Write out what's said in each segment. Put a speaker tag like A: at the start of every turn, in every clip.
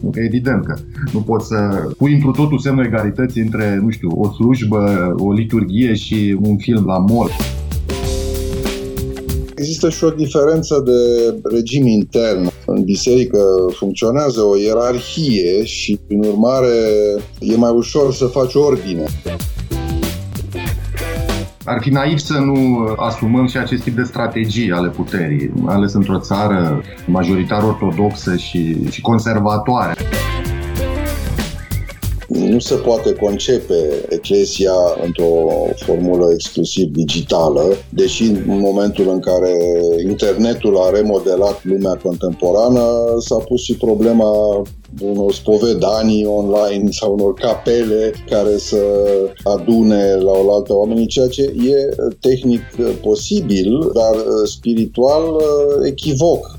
A: Nu, că evident că nu poți să pui într totul semnul egalității între, nu știu, o slujbă, o liturghie și un film la mall.
B: Există și o diferență de regim intern. În biserică funcționează o ierarhie și, prin urmare, e mai ușor să faci ordine.
A: Ar fi naiv să nu asumăm și acest tip de strategii ale puterii, mai ales într-o țară majoritar ortodoxă și, și conservatoare.
B: Nu se poate concepe Eclesia într-o formulă exclusiv digitală, deși în momentul în care internetul a remodelat lumea contemporană, s-a pus și problema unor spovedanii online sau unor capele care să adune la oaltă oamenii, ceea ce e tehnic posibil, dar spiritual echivoc.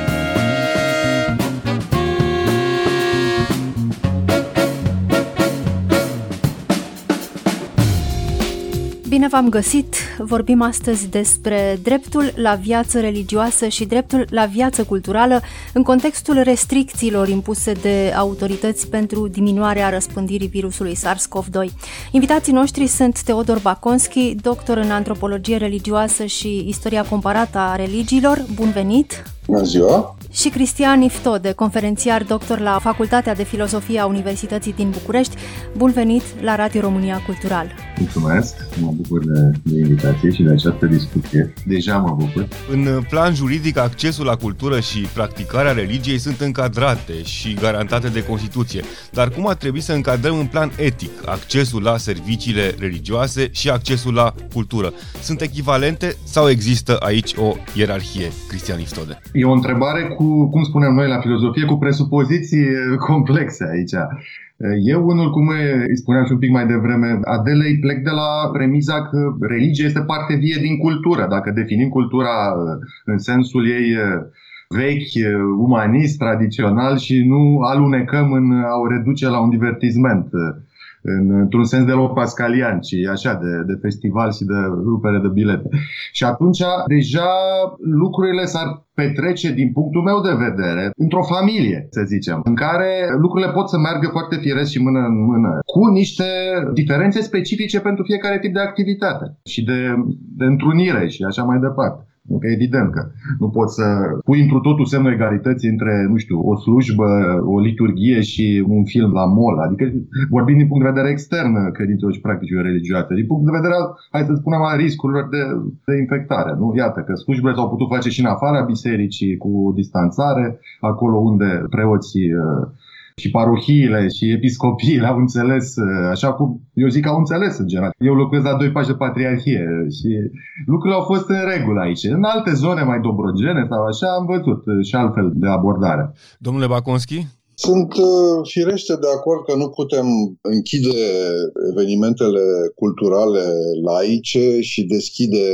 C: Bine v-am găsit! Vorbim astăzi despre dreptul la viață religioasă și dreptul la viață culturală în contextul restricțiilor impuse de autorități pentru diminuarea răspândirii virusului SARS-CoV-2. Invitații noștri sunt Teodor Baconski, doctor în antropologie religioasă și istoria comparată a religiilor. Bun venit!
B: Bună ziua!
C: Și Cristian Iftode, conferențiar doctor la Facultatea de Filozofie a Universității din București. Bun venit la Radio România Cultural!
A: Mulțumesc! Mă bucur de, de invitație și de această discuție. Deja mă bucur.
D: În plan juridic, accesul la cultură și practicarea religiei sunt încadrate și garantate de Constituție. Dar cum ar trebui să încadrăm în plan etic accesul la serviciile religioase și accesul la cultură? Sunt echivalente sau există aici o ierarhie, Cristian Iftode?
A: E o întrebare cu, cum spunem noi la filozofie, cu presupoziții complexe aici. Eu, unul, cum îi spuneam și un pic mai devreme, Adelei plec de la premiza că religia este parte vie din cultură. Dacă definim cultura în sensul ei vechi, umanist, tradițional și nu alunecăm în a o reduce la un divertisment în, într-un sens de loc pascalian, ci așa, de, de festival și de rupere de bilete. Și atunci deja lucrurile s-ar petrece, din punctul meu de vedere, într-o familie, să zicem, în care lucrurile pot să meargă foarte firesc și mână în mână, cu niște diferențe specifice pentru fiecare tip de activitate și de, de întrunire și așa mai departe. Că evident că nu poți să pui într totul semnul egalității între, nu știu, o slujbă, o liturghie și un film la mall. Adică vorbim din punct de vedere extern credințelor și practicilor religioase. Din punct de vedere al, hai să spunem, al riscurilor de, de infectare. Nu? Iată că slujbele s-au putut face și în afara bisericii cu distanțare, acolo unde preoții uh, și parohiile și episcopiile au înțeles, uh, așa cum eu zic că au înțeles în general. Eu locuiesc la doi pași de patriarhie și lucrurile au fost în regulă aici. În alte zone mai dobrogene sau așa am văzut uh, și altfel de abordare.
D: Domnule Baconski?
B: Sunt uh, firește de acord că nu putem închide evenimentele culturale laice și deschide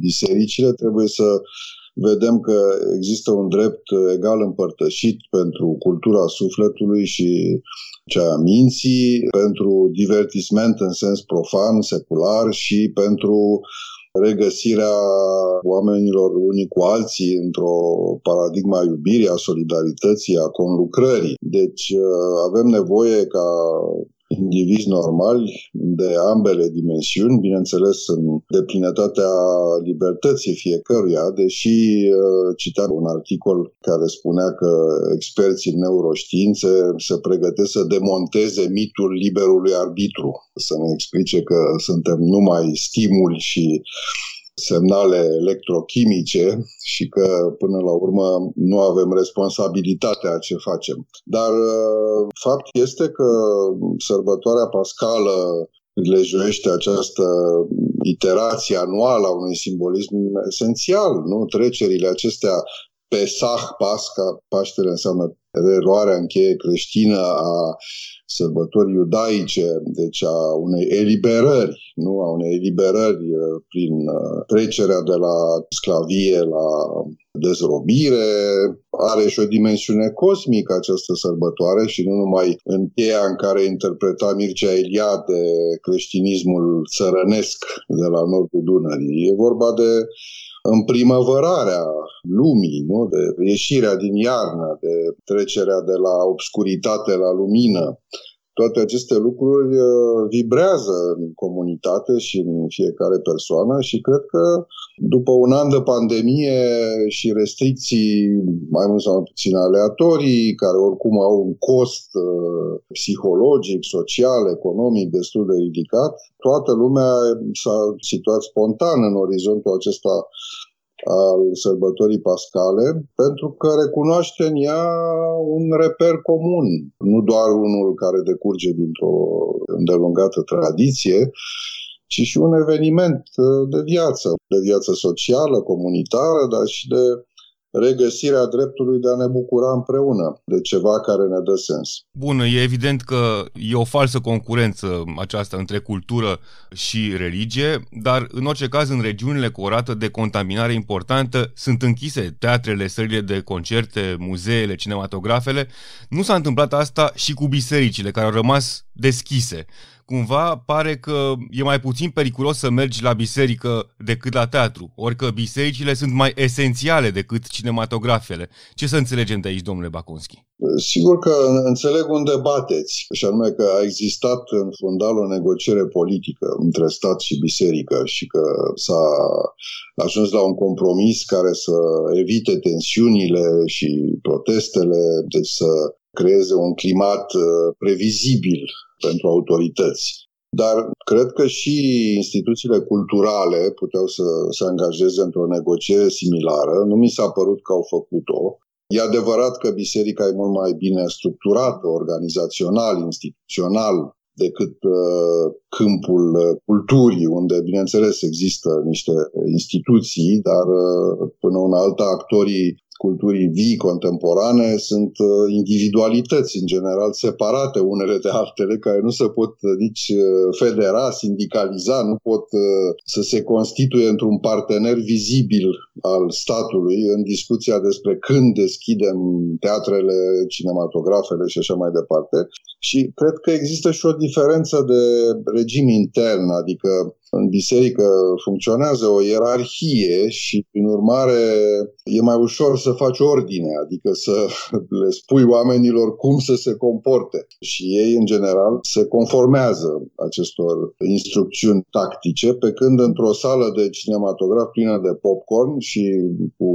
B: bisericile. Trebuie să vedem că există un drept egal împărtășit pentru cultura sufletului și cea a minții, pentru divertisment în sens profan, secular și pentru regăsirea oamenilor unii cu alții într-o paradigma iubirii, a solidarității, a conlucrării. Deci avem nevoie ca indivizi normali de ambele dimensiuni, bineînțeles în deplinătatea libertății fiecăruia, deși uh, citeam un articol care spunea că experții în neuroștiințe se pregătesc să demonteze mitul liberului arbitru, să ne explice că suntem numai stimuli și semnale electrochimice și că până la urmă nu avem responsabilitatea ce facem. Dar uh, fapt este că sărbătoarea pascală prilejuiește această iterație anuală a unui simbolism esențial, nu? Trecerile acestea Pesach, Pasca, Paștele înseamnă reluarea încheie creștină a sărbători iudaice, deci a unei eliberări, nu a unei eliberări uh, prin uh, trecerea de la sclavie la dezrobire, are și o dimensiune cosmică această sărbătoare și nu numai în cheia în care interpreta Mircea Eliade creștinismul țărănesc de la nordul Dunării. E vorba de împrimăvărarea lumii, nu? de ieșirea din iarnă, de trecerea de la obscuritate la lumină. Toate aceste lucruri uh, vibrează în comunitate și în fiecare persoană și cred că după un an de pandemie și restricții mai mult sau mai puțin aleatorii, care oricum au un cost uh, psihologic, social, economic destul de ridicat, toată lumea s-a situat spontan în orizontul acesta al sărbătorii pascale, pentru că recunoaște în ea un reper comun, nu doar unul care decurge dintr-o îndelungată tradiție, ci și un eveniment de viață, de viață socială, comunitară, dar și de regăsirea dreptului de a ne bucura împreună de ceva care ne dă sens.
D: Bun, e evident că e o falsă concurență aceasta între cultură și religie, dar în orice caz în regiunile cu o rată de contaminare importantă sunt închise teatrele, sările de concerte, muzeele, cinematografele. Nu s-a întâmplat asta și cu bisericile care au rămas deschise cumva pare că e mai puțin periculos să mergi la biserică decât la teatru, ori că bisericile sunt mai esențiale decât cinematografele. Ce să înțelegem de aici, domnule Baconski?
B: Sigur că înțeleg unde bateți, și anume că a existat în fundal o negociere politică între stat și biserică și că s-a ajuns la un compromis care să evite tensiunile și protestele, deci să creeze un climat uh, previzibil pentru autorități. Dar cred că și instituțiile culturale puteau să se angajeze într-o negociere similară. Nu mi s-a părut că au făcut-o. E adevărat că biserica e mult mai bine structurată, organizațional, instituțional, decât uh, câmpul uh, culturii, unde, bineînțeles, există niște instituții, dar uh, până una alta actorii culturii vii contemporane sunt uh, individualități, în general, separate unele de altele, care nu se pot uh, nici uh, federa, sindicaliza, nu pot să se constituie într-un partener vizibil al statului în discuția despre când deschidem teatrele, cinematografele și așa mai departe. Și cred că există și o diferență de regim intern, adică în biserică funcționează o ierarhie și, prin urmare, e mai ușor să faci ordine, adică să le spui oamenilor cum să se comporte. Și ei, în general, se conformează acestor instrucțiuni tactice, pe când într-o sală de cinematograf plină de popcorn și cu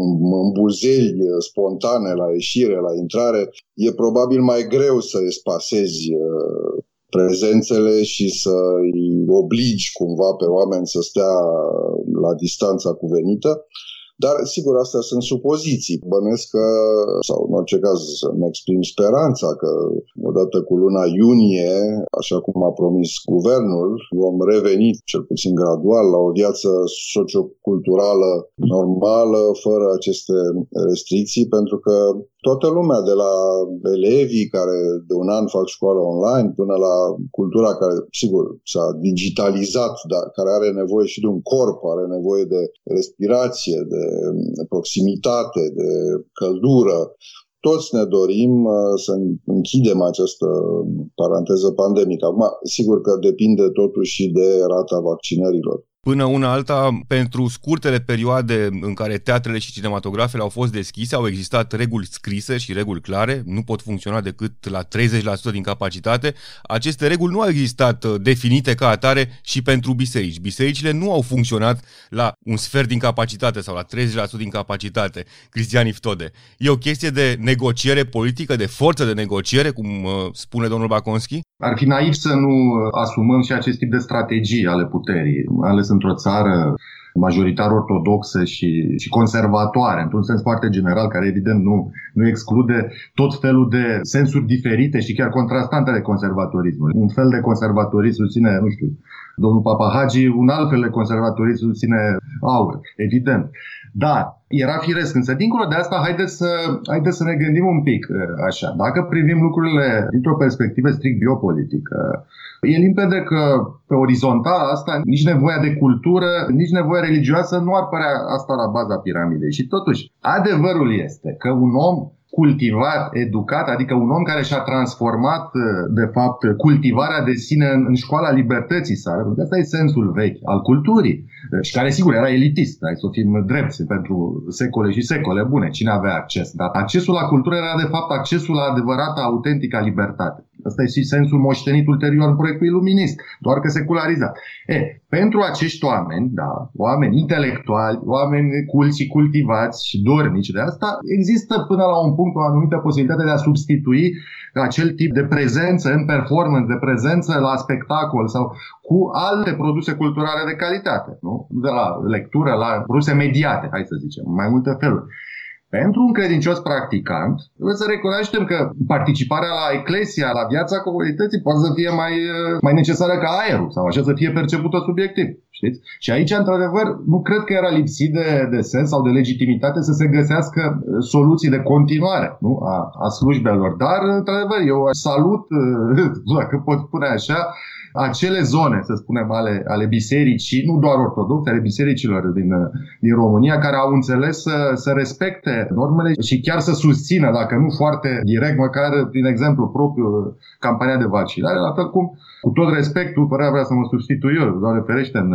B: îmbuzeli spontane la ieșire, la intrare, e probabil mai greu să espasezi uh, prezențele și să îi obligi cumva pe oameni să stea la distanța cuvenită. Dar, sigur, astea sunt supoziții. Bănesc că, sau în orice caz, să-mi exprim speranța că odată cu luna iunie, așa cum a promis guvernul, vom reveni, cel puțin gradual, la o viață socioculturală normală, fără aceste restricții, pentru că toată lumea, de la elevii care de un an fac școală online, până la cultura care, sigur, s-a digitalizat, dar care are nevoie și de un corp, are nevoie de respirație, de proximitate, de căldură. Toți ne dorim uh, să închidem această paranteză pandemică. Acum, sigur că depinde totuși și de rata vaccinărilor.
D: Până una alta, pentru scurtele perioade în care teatrele și cinematografele au fost deschise, au existat reguli scrise și reguli clare, nu pot funcționa decât la 30% din capacitate. Aceste reguli nu au existat uh, definite ca atare și pentru biserici. Bisericile nu au funcționat la un sfert din capacitate sau la 30% din capacitate. Cristian Iftode. E o chestie de negociere politică, de forță de negociere, cum uh, spune domnul Baconski?
A: Ar fi naiv să nu uh, asumăm și acest tip de strategii ale puterii, ales într-o țară majoritar ortodoxă și, și conservatoare, într-un sens foarte general, care evident nu, nu exclude tot felul de sensuri diferite și chiar contrastante de conservatorism. Un fel de conservatorism susține, nu știu, domnul Papa Hagi, un alt fel de conservatorism susține aur, evident. Dar era firesc, însă dincolo de asta, haideți să, haideți să ne gândim un pic așa. Dacă privim lucrurile dintr-o perspectivă strict biopolitică, e limpede că pe orizontal asta, nici nevoia de cultură, nici nevoia religioasă nu ar părea asta la baza piramidei. Și totuși, adevărul este că un om cultivat, educat, adică un om care și-a transformat, de fapt, cultivarea de sine în, în școala libertății sale. Asta e sensul vechi al culturii și care, sigur, era elitist, hai să fim drepți pentru secole și secole bune, cine avea acces. Dar accesul la cultură era, de fapt, accesul la adevărata, autentică libertate. Asta e și sensul moștenit ulterior în proiectul iluminist, doar că secularizat. E, pentru acești oameni, da, oameni intelectuali, oameni culți și cultivați și dornici de asta, există până la un punct o anumită posibilitate de a substitui acel tip de prezență în performance, de prezență la spectacol sau cu alte produse culturale de calitate, nu? De la lectură la produse mediate, hai să zicem, mai multe feluri. Pentru un credincios practicant, trebuie să recunoaștem că participarea la eclesia, la viața comunității, poate să fie mai, mai necesară ca aerul sau așa să fie percepută subiectiv. Știți? Și aici, într-adevăr, nu cred că era lipsit de, de sens sau de legitimitate să se găsească soluții de continuare nu? A, a slujbelor. Dar, într-adevăr, eu salut, dacă pot spune așa, acele zone, să spunem, ale, ale bisericii, nu doar ortodoxe, ale bisericilor din, din România, care au înțeles să, să respecte normele și chiar să susțină, dacă nu foarte direct, măcar prin exemplu propriu, campania de vaccinare, la fel cum, cu tot respectul, fără a vrea să mă substitui eu, doar ferește în,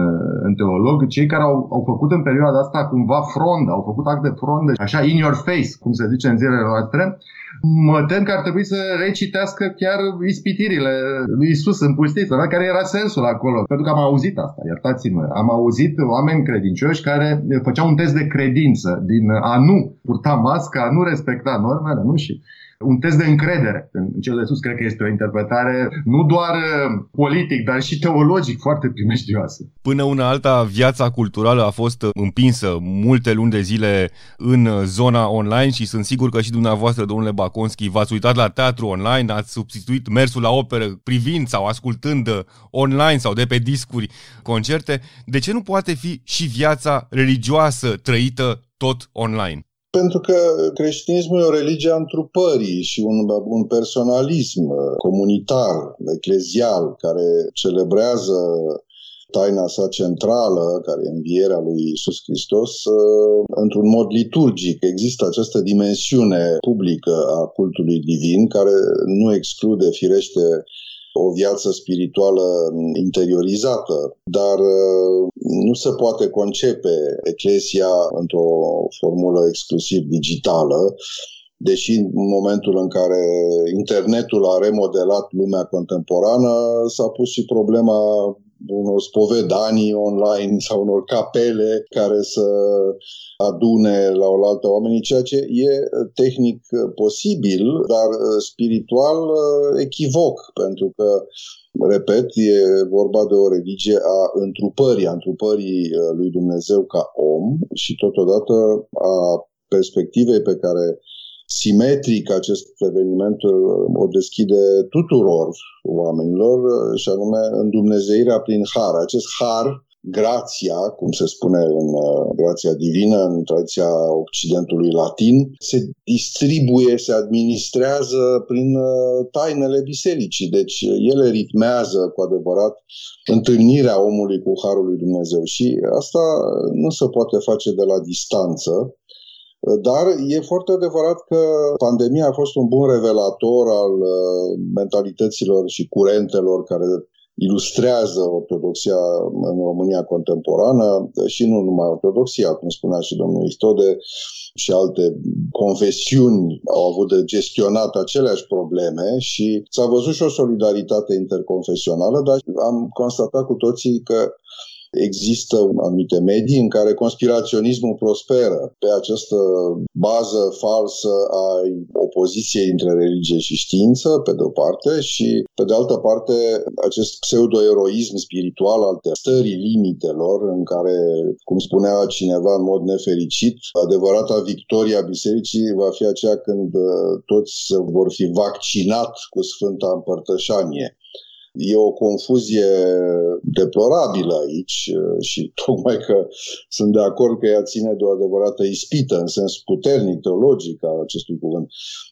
A: în teolog, cei care au, au făcut în perioada asta cumva frondă, au făcut act de frondă, așa in your face, cum se zice în zilele noastre, mă tem că ar trebui să recitească chiar ispitirile lui Isus în pustiță, da? care era sensul acolo. Pentru că am auzit asta, iertați-mă. Am auzit oameni credincioși care făceau un test de credință din a nu purta masca, a nu respecta normele, nu? Și un test de încredere în cel de sus. Cred că este o interpretare nu doar uh, politic, dar și teologic foarte primejdioasă.
D: Până una alta, viața culturală a fost împinsă multe luni de zile în zona online și sunt sigur că și dumneavoastră, domnule Baconski, v-ați uitat la teatru online, ați substituit mersul la operă privind sau ascultând online sau de pe discuri concerte. De ce nu poate fi și viața religioasă trăită tot online?
B: Pentru că creștinismul e o religie a întrupării și un, un personalism comunitar, eclezial, care celebrează taina sa centrală, care e învierea lui Isus Hristos, uh, într-un mod liturgic. Există această dimensiune publică a cultului divin, care nu exclude, firește, o viață spirituală interiorizată, dar uh, nu se poate concepe Eclesia într-o formulă exclusiv digitală, deși în momentul în care internetul a remodelat lumea contemporană, s-a pus și problema unor spovedanii online sau unor capele care să adune la oaltă oamenii, ceea ce e tehnic posibil, dar spiritual echivoc, pentru că Repet, e vorba de o religie a întrupării, a întrupării lui Dumnezeu ca om și totodată a perspectivei pe care simetric acest eveniment uh, o deschide tuturor oamenilor uh, și anume îndumnezeirea prin har. Acest har, grația, cum se spune în uh, grația divină, în tradiția Occidentului latin, se distribuie, se administrează prin tainele bisericii. Deci ele ritmează cu adevărat întâlnirea omului cu Harul lui Dumnezeu și asta nu se poate face de la distanță, dar e foarte adevărat că pandemia a fost un bun revelator al uh, mentalităților și curentelor care ilustrează ortodoxia în România contemporană și nu numai ortodoxia, cum spunea și domnul Istode, și alte confesiuni au avut de gestionat aceleași probleme și s-a văzut și o solidaritate interconfesională, dar am constatat cu toții că Există anumite medii în care conspiraționismul prosperă. Pe această bază falsă a opoziției între religie și știință, pe de o parte, și pe de altă parte acest pseudo-eroism spiritual al stării limitelor în care, cum spunea cineva în mod nefericit, adevărata victoria bisericii va fi aceea când uh, toți vor fi vaccinat cu Sfânta Împărtășanie E o confuzie deplorabilă aici și tocmai că sunt de acord că ea ține de o adevărată ispită în sens puternic teologic al acestui cuvânt.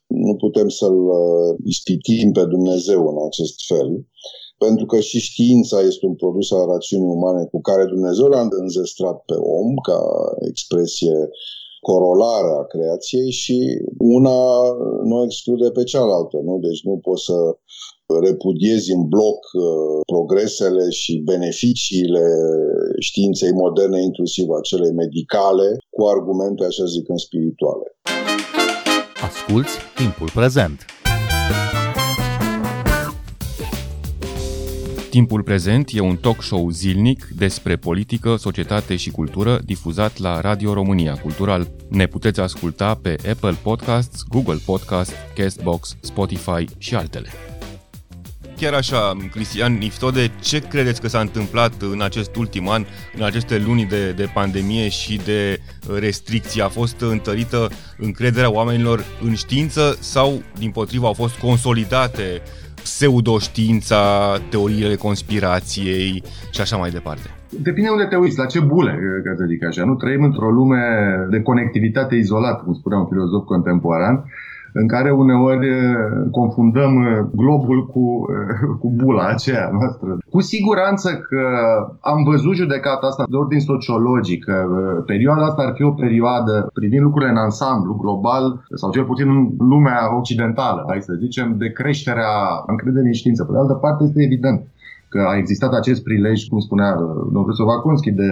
B: Nu putem să-l ispitim pe Dumnezeu în acest fel pentru că și știința este un produs al rațiunii umane cu care Dumnezeu l-a înzestrat pe om ca expresie corolară a creației și una nu exclude pe cealaltă. Nu? Deci nu poți să repudiezi în bloc uh, progresele și beneficiile științei moderne, inclusiv a celei medicale, cu argumente, așa zic, în spirituale.
E: Asculți timpul prezent!
D: Timpul prezent e un talk show zilnic despre politică, societate și cultură difuzat la Radio România Cultural. Ne puteți asculta pe Apple Podcasts, Google Podcasts, Castbox, Spotify și altele. Chiar așa, Cristian Niftode, ce credeți că s-a întâmplat în acest ultim an, în aceste luni de, de pandemie și de restricții? A fost întărită încrederea oamenilor în știință sau, din potrivă, au fost consolidate pseudoștiința, teoriile conspirației și așa mai departe?
A: Depinde unde te uiți, la ce bule, ca să zic așa. Nu trăim într-o lume de conectivitate izolată, cum spunea un filozof contemporan, în care uneori confundăm globul cu, cu bula aceea noastră. Cu siguranță că am văzut judecata asta de ordin sociologic, că perioada asta ar fi o perioadă, privind lucrurile în ansamblu, global, sau cel puțin în lumea occidentală, hai să zicem, de creșterea încrederii în știință. Pe de altă parte, este evident că a existat acest prilej, cum spunea uh, domnul profesor Vaconski, de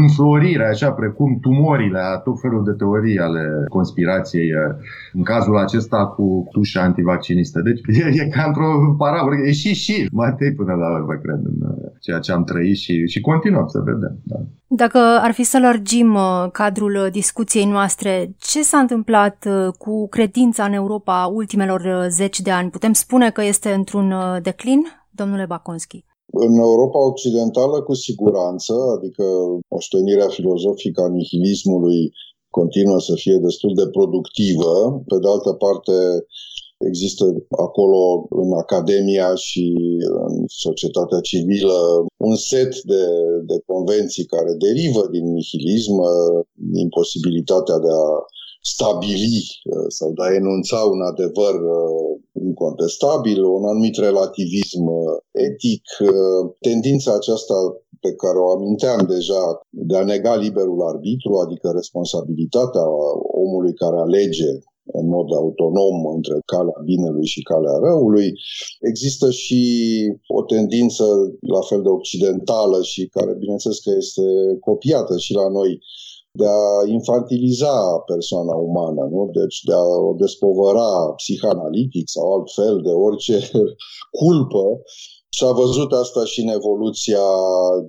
A: înflorire, așa precum tumorile a tot felul de teorii ale conspirației, uh, în cazul acesta cu tușa antivaccinistă. Deci e, e ca într-o parabolă, e și și, Matei până la urmă, cred, în uh, ceea ce am trăit și, și continuăm să vedem. Da.
C: Dacă ar fi să lărgim cadrul discuției noastre, ce s-a întâmplat cu credința în Europa ultimelor zeci de ani? Putem spune că este într-un declin, domnule Baconski?
B: În Europa Occidentală, cu siguranță, adică moștenirea filozofică a nihilismului continuă să fie destul de productivă. Pe de altă parte, există acolo în academia și în societatea civilă un set de, de convenții care derivă din nihilism, imposibilitatea de a stabili uh, sau de a enunța un adevăr uh, incontestabil, un anumit relativism uh, etic, tendința aceasta pe care o aminteam deja de a nega liberul arbitru, adică responsabilitatea omului care alege în mod autonom între calea binelui și calea răului. Există și o tendință la fel de occidentală și care, bineînțeles că este copiată și la noi, de a infantiliza persoana umană, nu? deci de a o despovăra psihanalitic sau altfel de orice culpă. Și a văzut asta și în evoluția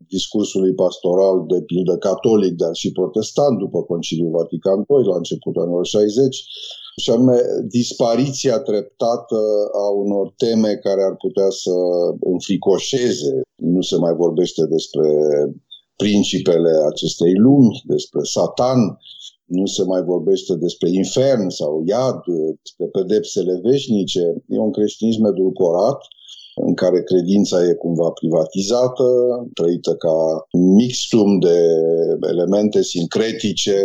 B: discursului pastoral, de pildă catolic, dar și protestant, după Conciliul Vatican II, la începutul anilor 60, și anume dispariția treptată a unor teme care ar putea să înfricoșeze. Nu se mai vorbește despre principele acestei lumi, despre Satan, nu se mai vorbește despre infern sau iad, despre pedepsele veșnice. E un creștinism edulcorat în care credința e cumva privatizată, trăită ca mixtum de elemente sincretice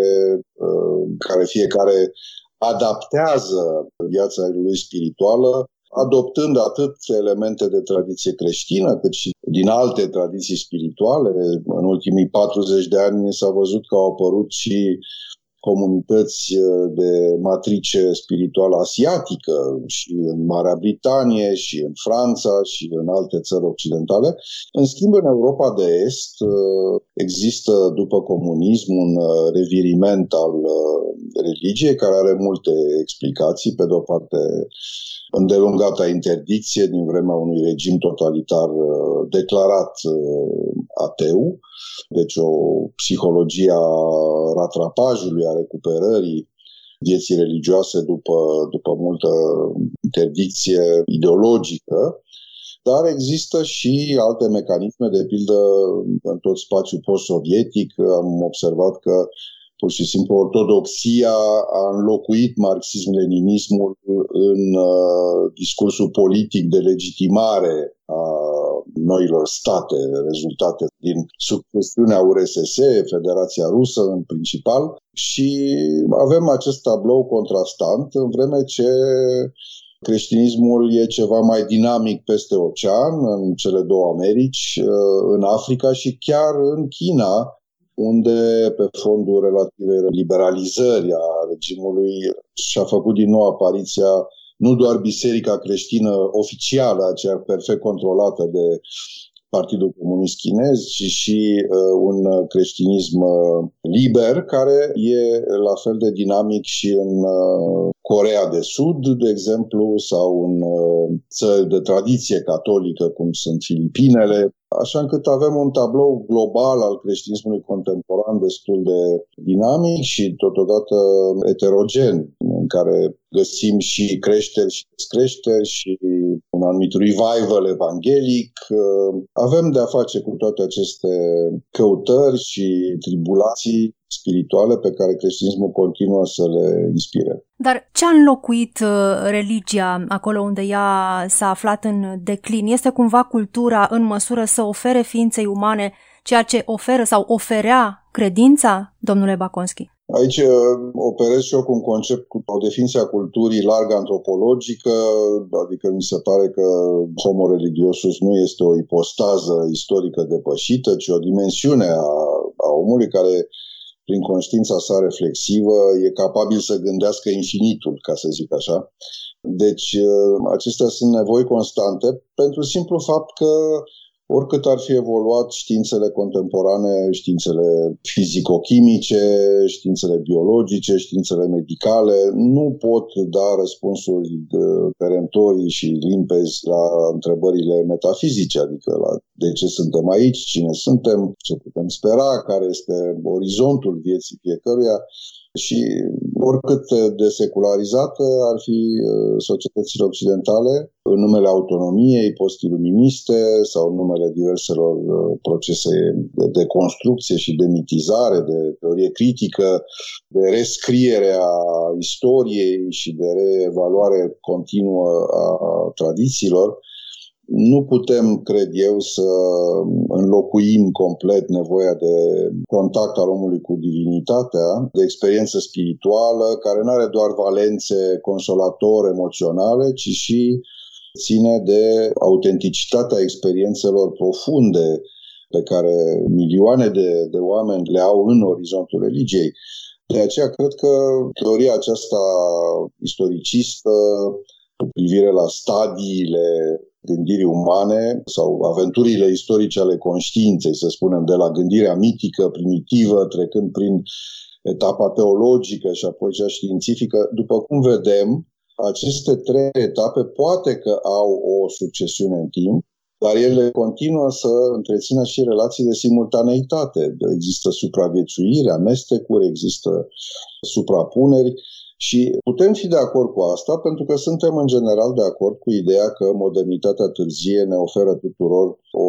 B: uh, care fiecare adaptează viața lui spirituală adoptând atât elemente de tradiție creștină, cât și din alte tradiții spirituale. În ultimii 40 de ani s-a văzut că au apărut și comunități uh, de matrice spirituală asiatică și în Marea Britanie și în Franța și în alte țări occidentale. În schimb, în Europa de Est uh, există, după comunism, un uh, reviriment al religiei care are multe explicații. Pe de o parte, îndelungata interdicție din vremea unui regim totalitar uh, declarat uh, ateu, deci o psihologie a ratrapajului, a recuperării vieții religioase după, după multă interdicție ideologică, dar există și alte mecanisme, de pildă în tot spațiul post-sovietic am observat că Pur și simplu, ortodoxia a înlocuit marxism-leninismul în uh, discursul politic de legitimare a noilor state rezultate din subchestiunea URSS, Federația Rusă în principal și avem acest tablou contrastant în vreme ce Creștinismul e ceva mai dinamic peste ocean, în cele două Americi, în Africa și chiar în China, unde pe fondul relative liberalizări a regimului și-a făcut din nou apariția nu doar biserica creștină oficială, aceea perfect controlată de Partidul Comunist Chinez, ci și uh, un creștinism uh, liber, care e la fel de dinamic și în uh, Corea de Sud, de exemplu, sau în uh, țări de tradiție catolică, cum sunt Filipinele, așa încât avem un tablou global al creștinismului contemporan destul de dinamic și totodată eterogen, în care găsim și creșteri și descreșteri și un anumit revival evanghelic. Avem de a face cu toate aceste căutări și tribulații spirituale pe care creștinismul continuă să le inspire.
C: Dar ce a înlocuit uh, religia acolo unde ea s-a aflat în declin? Este cumva cultura în măsură să ofere ființei umane ceea ce oferă sau oferea credința, domnule Baconski?
B: Aici uh, operez și eu cu un concept, cu o definiție a culturii largă antropologică, adică mi se pare că homo religiosus nu este o ipostază istorică depășită, ci o dimensiune a, a omului care prin conștiința sa reflexivă, e capabil să gândească infinitul, ca să zic așa. Deci, uh, acestea sunt nevoi constante pentru simplu fapt că oricât ar fi evoluat științele contemporane, științele fizico-chimice, științele biologice, științele medicale, nu pot da răspunsuri perentorii și limpezi la întrebările metafizice, adică la de ce suntem aici, cine suntem, ce putem spera, care este orizontul vieții fiecăruia și oricât de secularizată ar fi uh, societățile occidentale, în numele autonomiei postiluministe sau în numele diverselor uh, procese de construcție și de mitizare, de teorie critică, de rescriere a istoriei și de reevaluare continuă a tradițiilor, nu putem, cred eu, să înlocuim complet nevoia de contact al omului cu divinitatea, de experiență spirituală, care nu are doar valențe consolator emoționale, ci și ține de autenticitatea experiențelor profunde pe care milioane de, de oameni le au în orizontul religiei. De aceea cred că teoria aceasta istoricistă cu privire la stadiile gândirii umane sau aventurile istorice ale conștiinței, să spunem, de la gândirea mitică, primitivă, trecând prin etapa teologică și apoi cea științifică. După cum vedem, aceste trei etape poate că au o succesiune în timp, dar ele continuă să întrețină și relații de simultaneitate. Există supraviețuire, amestecuri, există suprapuneri și putem fi de acord cu asta pentru că suntem în general de acord cu ideea că modernitatea târzie ne oferă tuturor o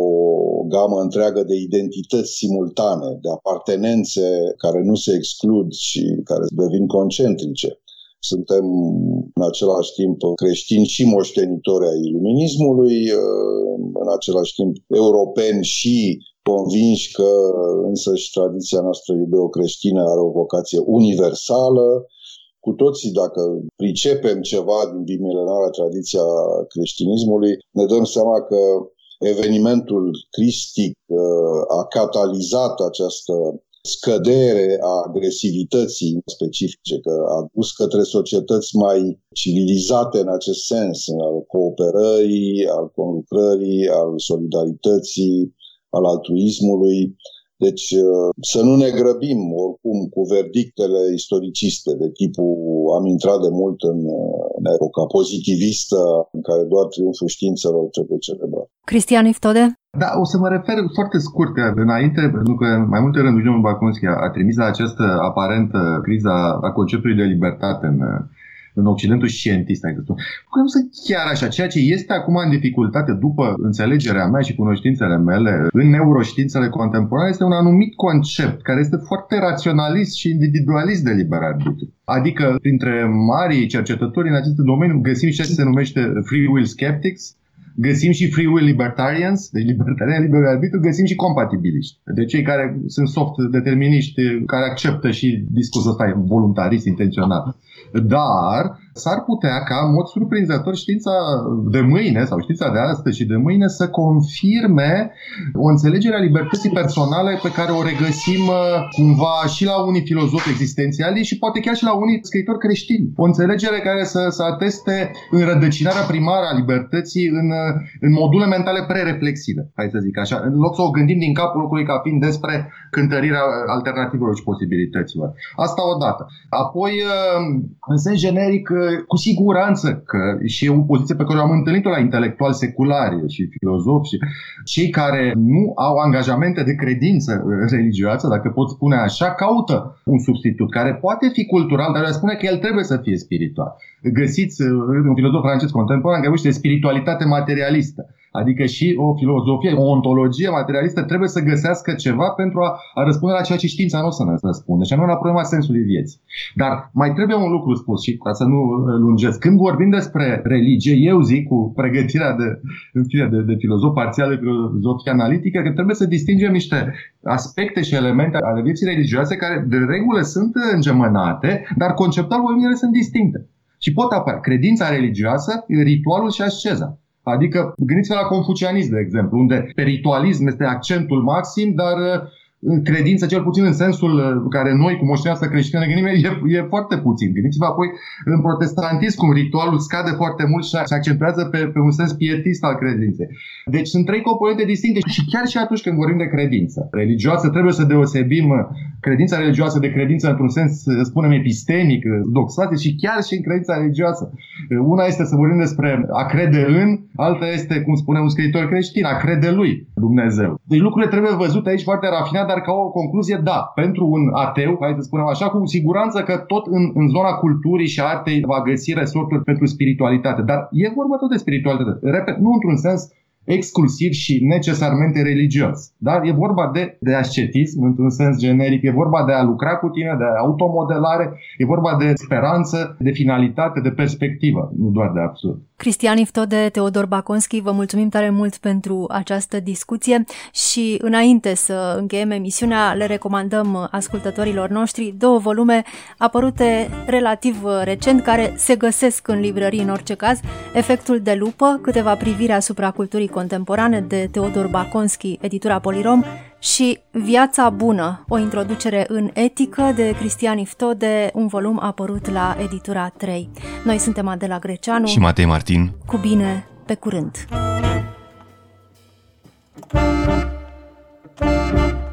B: gamă întreagă de identități simultane, de apartenențe care nu se exclud și care devin concentrice. Suntem în același timp creștini și moștenitori ai iluminismului, în același timp europeni și convinși că însăși tradiția noastră iudeo-creștină are o vocație universală, cu toții, dacă pricepem ceva din bimilenarea tradiția creștinismului, ne dăm seama că evenimentul cristic uh, a catalizat această scădere a agresivității specifice, că a dus către societăți mai civilizate în acest sens, al cooperării, al conlucrării, al solidarității, al altruismului. Deci uh, să nu ne grăbim oricum cu verdictele istoriciste de tipul am intrat de mult în, uh, în epoca pozitivistă în care doar triumful științelor trebuie celebrat.
C: Cristian Iftode?
A: Da, o să mă refer foarte scurt înainte, pentru că mai multe rânduri domnul Bacunski a, a trimis la această aparentă criza a conceptului de libertate în, în Occidentul scientist, ai spus. Nu sunt chiar așa. Ceea ce este acum în dificultate după înțelegerea mea și cunoștințele mele în neuroștiințele contemporane este un anumit concept care este foarte raționalist și individualist de liber arbitru. Adică, printre marii cercetători în acest domeniu găsim ceea ce se numește free will skeptics, găsim și free will libertarians, deci libertariani liber arbitru, găsim și compatibiliști. De cei care sunt soft determiniști, care acceptă și discursul ăsta voluntarist, intenționat. Dar s-ar putea ca, în mod surprinzător, știința de mâine sau știința de astăzi și de mâine să confirme o înțelegere a libertății personale pe care o regăsim uh, cumva și la unii filozofi existențiali și poate chiar și la unii scriitori creștini. O înțelegere care să, să ateste înrădăcinarea primară a libertății în, uh, în module mentale prereflexive, hai să zic așa, în loc să o gândim din capul locului ca fiind despre cântărirea alternativelor și posibilităților. Asta odată. Apoi, uh, în sens generic, cu siguranță că și e o poziție pe care o am întâlnit-o la intelectuali seculari și filozofi și cei care nu au angajamente de credință religioasă, dacă pot spune așa, caută un substitut care poate fi cultural, dar spune că el trebuie să fie spiritual. Găsiți un filozof francez contemporan care vorbește de spiritualitate materialistă. Adică și o filozofie, o ontologie materialistă trebuie să găsească ceva pentru a, a răspunde la ceea ce știința nu o să ne răspunde, și anume la problema sensului vieții. Dar mai trebuie un lucru spus și ca să nu lungesc. Când vorbim despre religie, eu zic cu pregătirea de, în fine, de, de filozof parțial, de filozofie analitică, că trebuie să distingem niște aspecte și elemente ale vieții religioase care de regulă sunt îngemănate, dar conceptual ele sunt distincte. Și pot apărea credința religioasă, ritualul și asceza. Adică gândiți-vă la confucianism, de exemplu, unde pe ritualism este accentul maxim, dar credință, cel puțin în sensul uh, care noi, cu moștenească creștină, ne gândim, e, e foarte puțin. Gândiți-vă apoi în protestantism cum ritualul scade foarte mult și se accentuează pe, pe un sens pietist al credinței. Deci sunt trei componente distincte și chiar și atunci când vorbim de credință religioasă, trebuie să deosebim uh, credința religioasă de credință într-un sens, uh, spunem, epistemic, doxatic și chiar și în credința religioasă. Una este să vorbim despre a crede în, alta este, cum spune un scriitor creștin, a crede lui Dumnezeu. Deci lucrurile trebuie văzute aici foarte rafinat, dar ca o concluzie, da, pentru un ateu, hai să spunem așa, cu siguranță că tot în, în zona culturii și artei va găsi resorturi pentru spiritualitate. Dar e vorba tot de spiritualitate. Repet, nu într-un sens exclusiv și necesarmente religios. Dar e vorba de, de ascetism, într-un sens generic, e vorba de a lucra cu tine, de automodelare, e vorba de speranță, de finalitate, de perspectivă, nu doar de absurd.
C: Cristian Iftode, Teodor Baconski, vă mulțumim tare mult pentru această discuție și înainte să încheiem emisiunea, le recomandăm ascultătorilor noștri două volume apărute relativ recent, care se găsesc în librării în orice caz, Efectul de lupă, câteva priviri asupra culturii contemporane de Teodor Baconski, editura Polirom, și Viața bună, o introducere în etică de Cristian Iftode, un volum apărut la editura 3. Noi suntem Adela Greceanu
D: și Matei Martin.
C: Cu bine, pe curând! Thank you.